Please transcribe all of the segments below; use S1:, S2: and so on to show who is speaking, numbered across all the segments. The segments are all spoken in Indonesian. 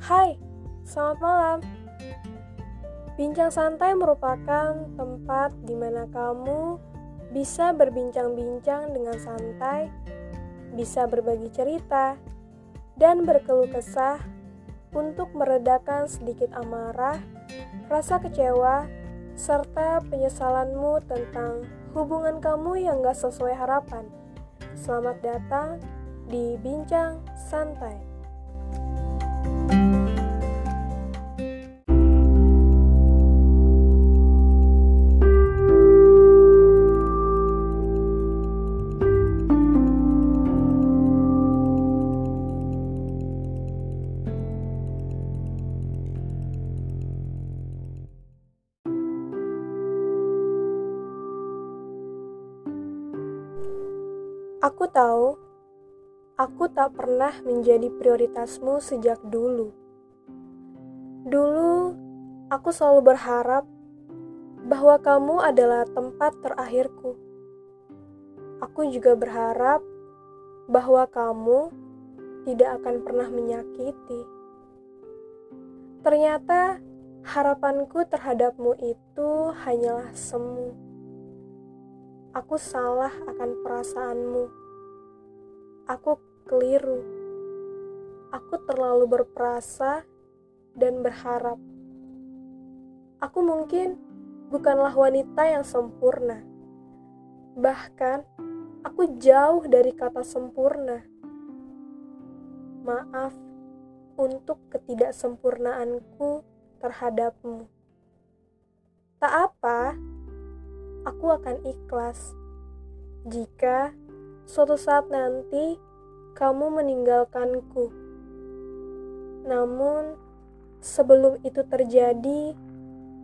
S1: Hai, selamat malam. Bincang santai merupakan tempat di mana kamu bisa berbincang-bincang dengan santai, bisa berbagi cerita, dan berkeluh kesah untuk meredakan sedikit amarah, rasa kecewa, serta penyesalanmu tentang hubungan kamu yang gak sesuai harapan. Selamat datang di Bincang Santai. Aku tahu, aku tak pernah menjadi prioritasmu sejak dulu. Dulu, aku selalu berharap bahwa kamu adalah tempat terakhirku. Aku juga berharap bahwa kamu tidak akan pernah menyakiti. Ternyata harapanku terhadapmu itu hanyalah semu Aku salah akan perasaanmu. Aku keliru. Aku terlalu berperasa dan berharap. Aku mungkin bukanlah wanita yang sempurna. Bahkan, aku jauh dari kata sempurna. Maaf untuk ketidaksempurnaanku terhadapmu. Tak apa, aku akan ikhlas jika suatu saat nanti kamu meninggalkanku. Namun, sebelum itu terjadi,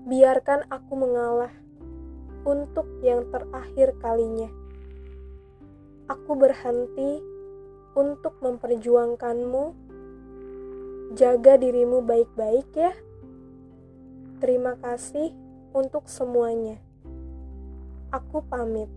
S1: biarkan aku mengalah untuk yang terakhir kalinya. Aku berhenti untuk memperjuangkanmu. Jaga dirimu baik-baik ya. Terima kasih untuk semuanya. Aku pamit.